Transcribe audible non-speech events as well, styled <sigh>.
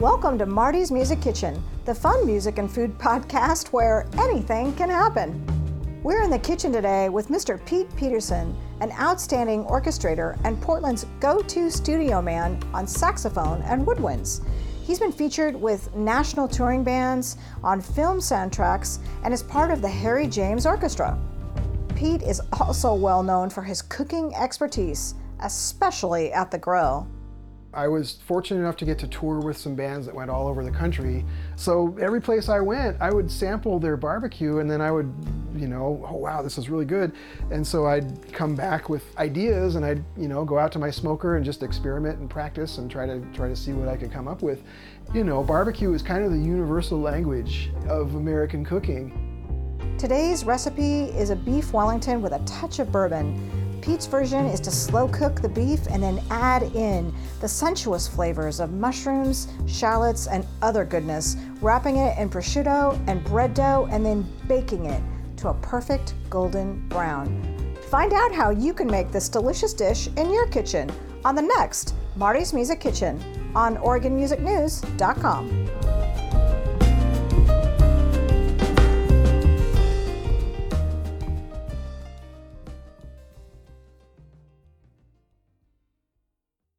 Welcome to Marty's Music Kitchen, the fun music and food <laughs> podcast where anything can happen. We're in the kitchen today with Mr. Pete Peterson, an outstanding orchestrator and Portland's go to studio man on saxophone and woodwinds. He's been featured with national touring bands, on film soundtracks, and is part of the Harry James Orchestra. Pete is also well known for his cooking expertise, especially at the grill. I was fortunate enough to get to tour with some bands that went all over the country. So every place I went, I would sample their barbecue and then I would, you know, oh wow, this is really good. And so I'd come back with ideas and I'd, you know, go out to my smoker and just experiment and practice and try to try to see what I could come up with. You know, barbecue is kind of the universal language of American cooking. Today's recipe is a beef Wellington with a touch of bourbon. Pete's version is to slow cook the beef and then add in the sensuous flavors of mushrooms, shallots, and other goodness, wrapping it in prosciutto and bread dough and then baking it to a perfect golden brown. Find out how you can make this delicious dish in your kitchen on the next Marty's Music Kitchen on OregonMusicNews.com.